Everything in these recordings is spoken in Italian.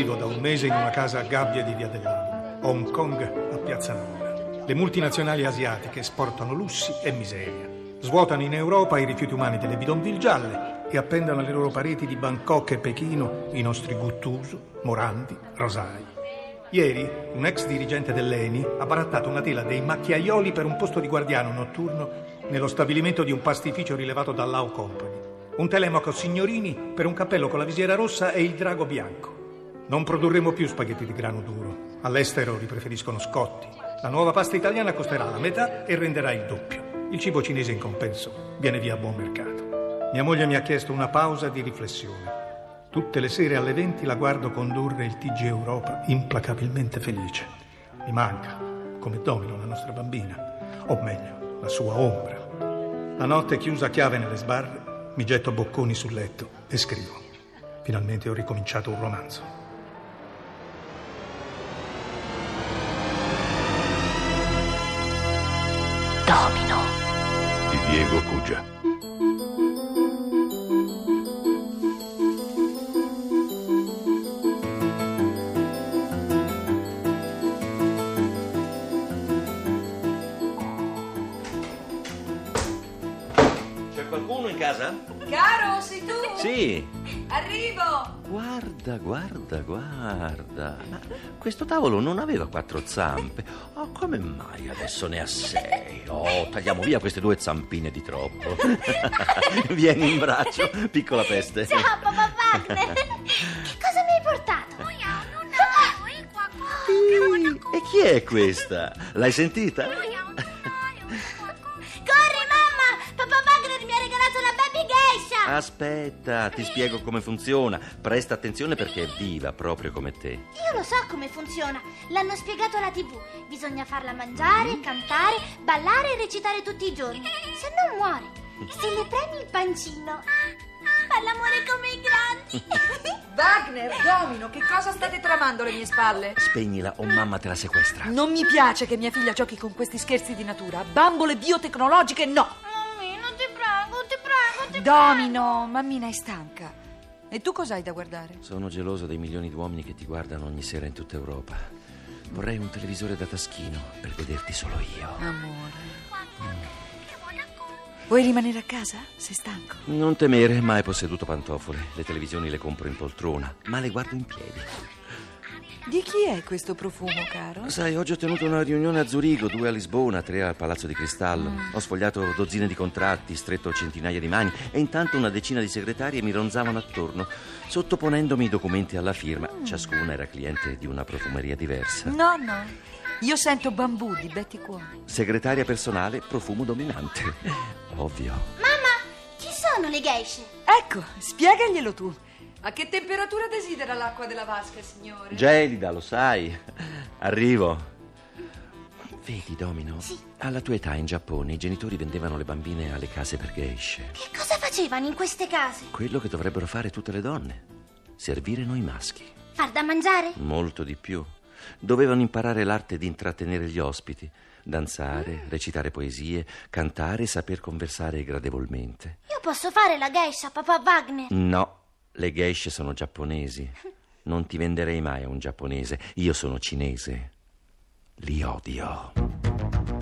Vivo da un mese in una casa a gabbia di Via del Lago, Hong Kong a Piazza Nord. Le multinazionali asiatiche esportano lussi e miseria. Svuotano in Europa i rifiuti umani delle bidonville gialle e appendono alle loro pareti di Bangkok e Pechino i nostri Guttuso, Morandi, Rosai. Ieri un ex dirigente dell'ENI ha barattato una tela dei macchiaioli per un posto di guardiano notturno nello stabilimento di un pastificio rilevato dall'Au Company. Un telemaco signorini per un cappello con la visiera rossa e il drago bianco. Non produrremo più spaghetti di grano duro. All'estero li preferiscono scotti. La nuova pasta italiana costerà la metà e renderà il doppio. Il cibo cinese in compenso viene via a buon mercato. Mia moglie mi ha chiesto una pausa di riflessione. Tutte le sere alle 20 la guardo condurre il TG Europa implacabilmente felice. Mi manca, come domino la nostra bambina, o meglio, la sua ombra. La notte chiusa a chiave nelle sbarre, mi getto bocconi sul letto e scrivo. Finalmente ho ricominciato un romanzo. Domino. di Diego Cugia. Qualcuno in casa? Caro, sei tu? Sì. Arrivo! Guarda, guarda, guarda. Ma questo tavolo non aveva quattro zampe. Oh, come mai adesso ne ha sei? Oh, tagliamo via queste due zampine di troppo. Vieni in braccio, piccola peste. Ciao papà Wagner! che cosa mi hai portato? Sì, E chi è questa? L'hai sentita? Corri Aspetta, ti spiego come funziona. Presta attenzione perché è viva proprio come te. Io lo so come funziona. L'hanno spiegato alla tv. Bisogna farla mangiare, cantare, ballare e recitare tutti i giorni. Se no muore. Se le premi il pancino. Fa l'amore come i grandi. Wagner, Domino, che cosa state tramando alle mie spalle? Spegnila o mamma te la sequestra. Non mi piace che mia figlia giochi con questi scherzi di natura. Bambole biotecnologiche, no! Domino, mammina è stanca. E tu cos'hai da guardare? Sono geloso dei milioni di uomini che ti guardano ogni sera in tutta Europa. Vorrei un televisore da taschino per vederti solo io. Amore. Vuoi rimanere a casa? Sei stanco? Non temere, mai posseduto pantofole. Le televisioni le compro in poltrona, ma le guardo in piedi. Di chi è questo profumo, caro? Sai, oggi ho tenuto una riunione a Zurigo, due a Lisbona, tre al Palazzo di Cristallo. Ho sfogliato dozzine di contratti, stretto centinaia di mani e intanto una decina di segretarie mi ronzavano attorno, sottoponendomi i documenti alla firma. Ciascuna era cliente di una profumeria diversa. No, no. Io sento bambù di Betty Cuore. Segretaria personale, profumo dominante. Ovvio. Mamma, chi sono le geishe? Ecco, spiegaglielo tu. A che temperatura desidera l'acqua della vasca, signore? Gelida, lo sai. Arrivo. Vedi, Domino? Alla tua età in Giappone i genitori vendevano le bambine alle case per geishe. Che cosa facevano in queste case? Quello che dovrebbero fare tutte le donne. Servire noi maschi. Far da mangiare? Molto di più. Dovevano imparare l'arte di intrattenere gli ospiti, danzare, recitare poesie, cantare e saper conversare gradevolmente. Io posso fare la geisha, papà Wagner? No, le geishe sono giapponesi. Non ti venderei mai a un giapponese. Io sono cinese. Li odio.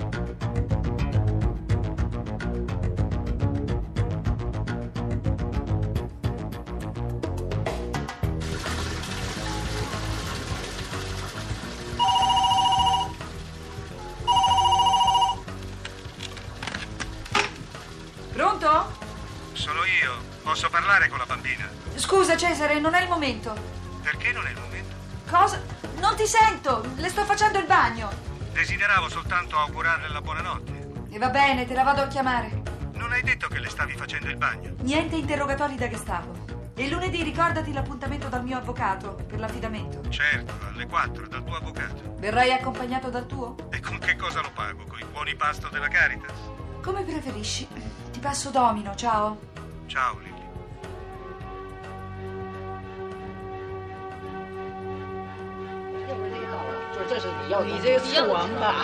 Posso parlare con la bambina? Scusa, Cesare, non è il momento. Perché non è il momento? Cosa? Non ti sento! Le sto facendo il bagno. Desideravo soltanto augurarle la buonanotte. E va bene, te la vado a chiamare. Non hai detto che le stavi facendo il bagno? Niente interrogatori da Gestapo. E lunedì ricordati l'appuntamento dal mio avvocato per l'affidamento. Certo, alle 4 dal tuo avvocato. Verrai accompagnato dal tuo? E con che cosa lo pago? Con i buoni pasto della Caritas? Come preferisci. Ti passo domino, ciao. Ciao, Lilli. 这是你要你这个醋王八，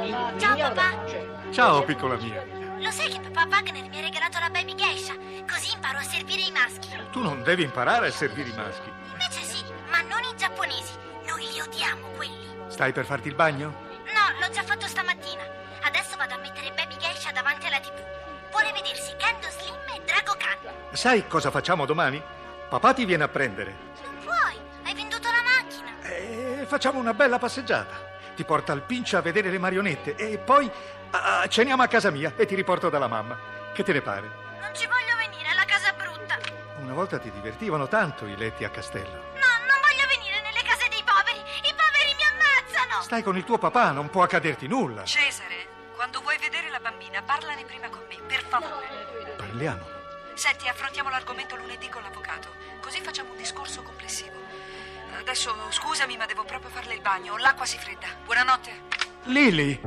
你 Ciao 你要的 papà, 是 Ciao, piccola mia. lo sai che papà Wagner mi ha regalato la baby geisha? Così imparo a servire i maschi. Tu non devi imparare a servire i maschi. Invece sì, ma non i giapponesi. Noi li odiamo quelli. Stai per farti il bagno? No, l'ho già fatto stamattina. Adesso vado a mettere baby geisha davanti alla tv. Vuole vedersi Kendo Slim e Drago Khan. Sai cosa facciamo domani? Papà ti viene a prendere. facciamo una bella passeggiata. Ti porta al pincio a vedere le marionette e poi ah, ceniamo a casa mia e ti riporto dalla mamma. Che te ne pare? Non ci voglio venire, la casa è brutta. Una volta ti divertivano tanto i letti a castello. No, non voglio venire nelle case dei poveri. I poveri mi ammazzano. Stai con il tuo papà, non può accaderti nulla. Cesare, quando vuoi vedere la bambina, parlane prima con me, per favore. Parliamo. Senti, affrontiamo l'argomento lunedì con l'avvocato, così facciamo un discorso complessivo. Adesso scusami, ma devo proprio farle il bagno. L'acqua si fredda. Buonanotte. Lily!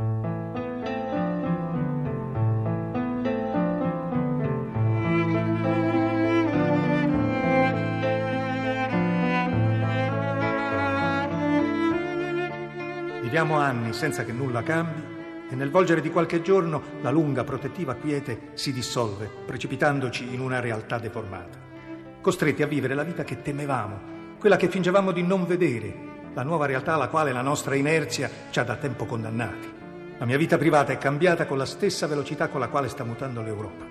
Viviamo anni senza che nulla cambi e nel volgere di qualche giorno la lunga protettiva quiete si dissolve, precipitandoci in una realtà deformata. Costretti a vivere la vita che temevamo, quella che fingevamo di non vedere, la nuova realtà alla quale la nostra inerzia ci ha da tempo condannati. La mia vita privata è cambiata con la stessa velocità con la quale sta mutando l'Europa.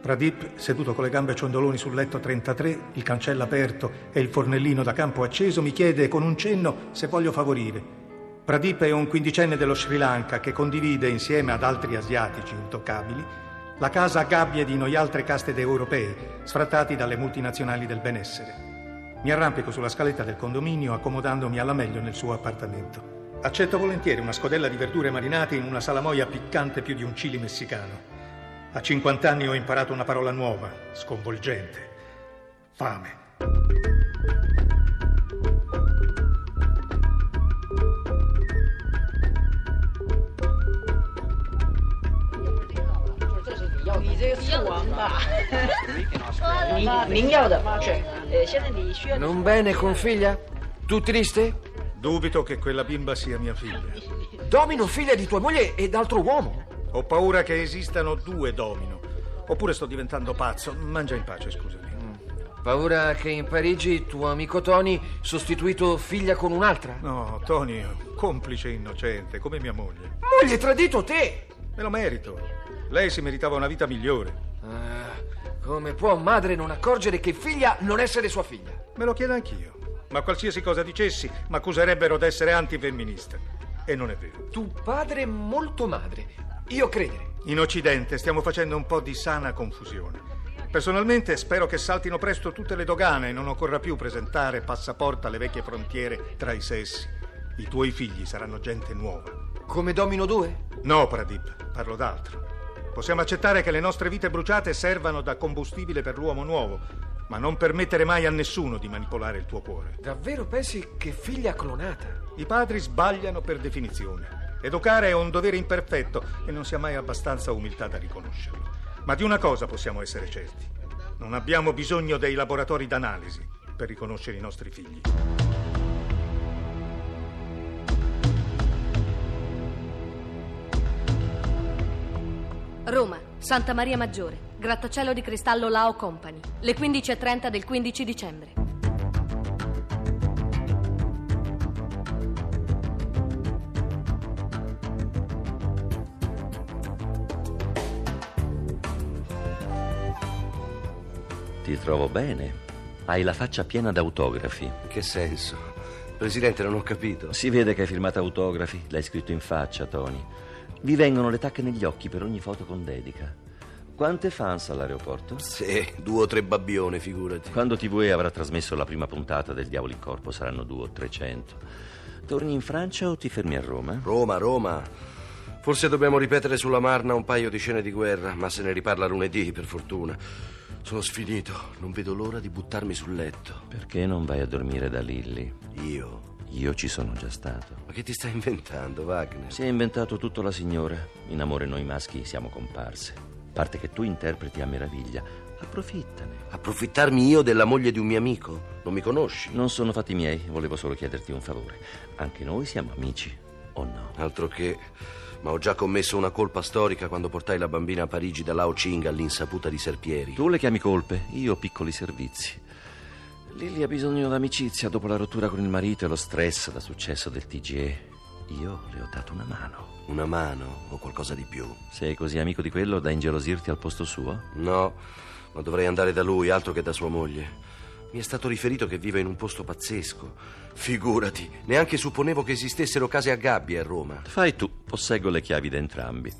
Pradip, seduto con le gambe ciondoloni sul letto 33, il cancello aperto e il fornellino da campo acceso, mi chiede con un cenno se voglio favorire. Pradip è un quindicenne dello Sri Lanka che condivide insieme ad altri asiatici intoccabili la casa a gabbie di noi altre caste europee, sfrattati dalle multinazionali del benessere. Mi arrampico sulla scaletta del condominio accomodandomi alla meglio nel suo appartamento. Accetto volentieri una scodella di verdure marinate in una salamoia piccante più di un chili messicano. A 50 anni ho imparato una parola nuova, sconvolgente. Fame. Non bene con figlia? Tu triste? Dubito che quella bimba sia mia figlia. Domino figlia di tua moglie e d'altro uomo. Ho paura che esistano due domino. Oppure sto diventando pazzo. Mangia in pace, scusami. Paura che in Parigi tuo amico Tony sostituito figlia con un'altra? No, Tony, complice innocente, come mia moglie. Moglie tradito te! Me lo merito. Lei si meritava una vita migliore. Ah, come può madre non accorgere che figlia non essere sua figlia? Me lo chiedo anch'io. Ma qualsiasi cosa dicessi, mi accuserebbero d'essere antifemminista. E non è vero. Tu padre molto madre. Io credere. In Occidente stiamo facendo un po' di sana confusione. Personalmente spero che saltino presto tutte le dogane e non occorra più presentare passaporto alle vecchie frontiere tra i sessi. I tuoi figli saranno gente nuova. Come Domino 2? No, Pradip, parlo d'altro. Possiamo accettare che le nostre vite bruciate servano da combustibile per l'uomo nuovo, ma non permettere mai a nessuno di manipolare il tuo cuore. Davvero pensi che figlia clonata? I padri sbagliano per definizione. Educare è un dovere imperfetto e non si ha mai abbastanza umiltà da riconoscerlo. Ma di una cosa possiamo essere certi. Non abbiamo bisogno dei laboratori d'analisi per riconoscere i nostri figli. Roma, Santa Maria Maggiore, grattacielo di cristallo Lao Company, le 15.30 del 15 dicembre. Ti trovo bene. Hai la faccia piena d'autografi. Che senso? Presidente, non ho capito. Si vede che hai firmato autografi. L'hai scritto in faccia, Tony. Vi vengono le tacche negli occhi per ogni foto con dedica. Quante fans all'aeroporto? Sì, due o tre babbione, figurati. Quando TV avrà trasmesso la prima puntata del Diavolo in Corpo saranno due o trecento. Torni in Francia o ti fermi a Roma? Roma, Roma. Forse dobbiamo ripetere sulla Marna un paio di scene di guerra, ma se ne riparla lunedì, per fortuna. Sono sfinito. Non vedo l'ora di buttarmi sul letto. Perché non vai a dormire da Lilly? Io? Io ci sono già stato. Ma che ti stai inventando, Wagner? Si è inventato tutto la signora. In amore noi maschi siamo comparse. Parte che tu interpreti a meraviglia. Approfittane. Approfittarmi io della moglie di un mio amico? Non mi conosci? Non sono fatti miei, volevo solo chiederti un favore. Anche noi siamo amici, o no? Altro che. Ma ho già commesso una colpa storica quando portai la bambina a Parigi da Lao Ching all'insaputa di Serpieri. Tu le chiami colpe, io piccoli servizi. Lily ha bisogno d'amicizia dopo la rottura con il marito e lo stress da successo del TGE. Io le ho dato una mano. Una mano o qualcosa di più? Sei così amico di quello da ingelosirti al posto suo? No, ma dovrei andare da lui, altro che da sua moglie. Mi è stato riferito che vive in un posto pazzesco. Figurati, neanche supponevo che esistessero case a gabbie a Roma. Fai tu, posseggo le chiavi da entrambi.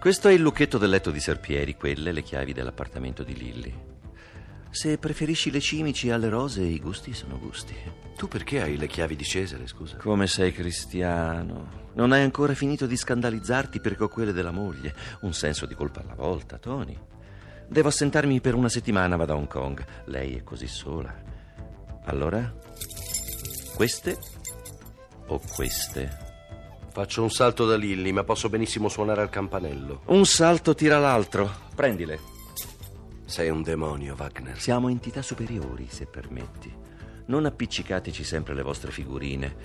Questo è il lucchetto del letto di Serpieri, quelle le chiavi dell'appartamento di Lilly. Se preferisci le cimici alle rose, i gusti sono gusti. Tu perché hai le chiavi di Cesare, scusa? Come sei cristiano? Non hai ancora finito di scandalizzarti perché ho quelle della moglie. Un senso di colpa alla volta, Tony. Devo assentarmi per una settimana, vado a Hong Kong. Lei è così sola. Allora? Queste o queste? Faccio un salto da Lilly, ma posso benissimo suonare al campanello. Un salto tira l'altro. Prendile. Sei un demonio, Wagner. Siamo entità superiori, se permetti. Non appiccicateci sempre le vostre figurine.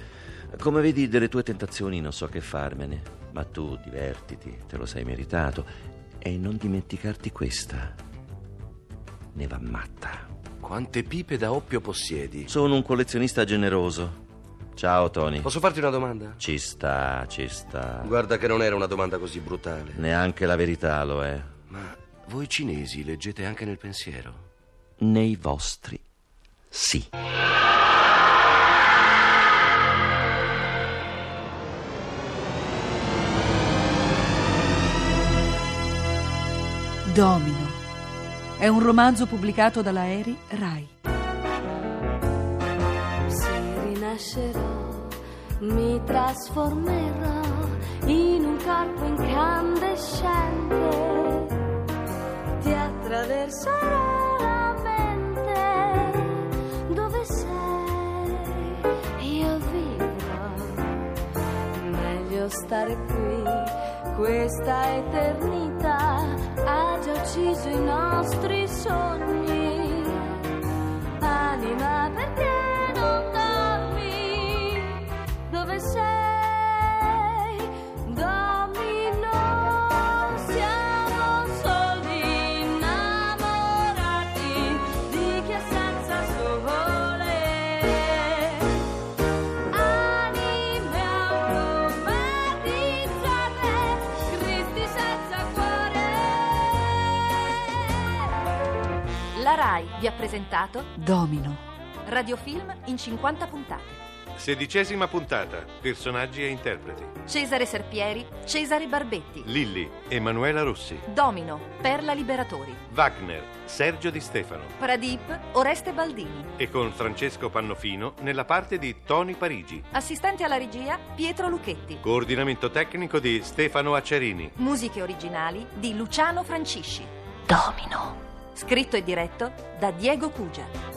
Come vedi, delle tue tentazioni non so che farmene, ma tu divertiti, te lo sei meritato. E non dimenticarti questa. Ne va matta. Quante pipe da oppio possiedi? Sono un collezionista generoso. Ciao, Tony. Posso farti una domanda? Ci sta, ci sta. Guarda che non era una domanda così brutale. Neanche la verità lo è. Ma voi cinesi leggete anche nel pensiero? Nei vostri, sì. Domino. È un romanzo pubblicato dalla Eri Rai. Se rinascerò, mi trasformerò in un corpo incandescente. Stare qui, questa eternità ha già ucciso i nostri sogni. Anima, perché vi ha presentato Domino. Radiofilm in 50 puntate. Sedicesima puntata. Personaggi e interpreti. Cesare Serpieri, Cesare Barbetti. Lilli, Emanuela Rossi. Domino, Perla Liberatori. Wagner, Sergio Di Stefano. Pradip, Oreste Baldini. E con Francesco Pannofino nella parte di Tony Parigi. Assistente alla regia, Pietro Lucchetti. Coordinamento tecnico di Stefano Acciarini. Musiche originali di Luciano Francisci. Domino. Scritto e diretto da Diego Cugia.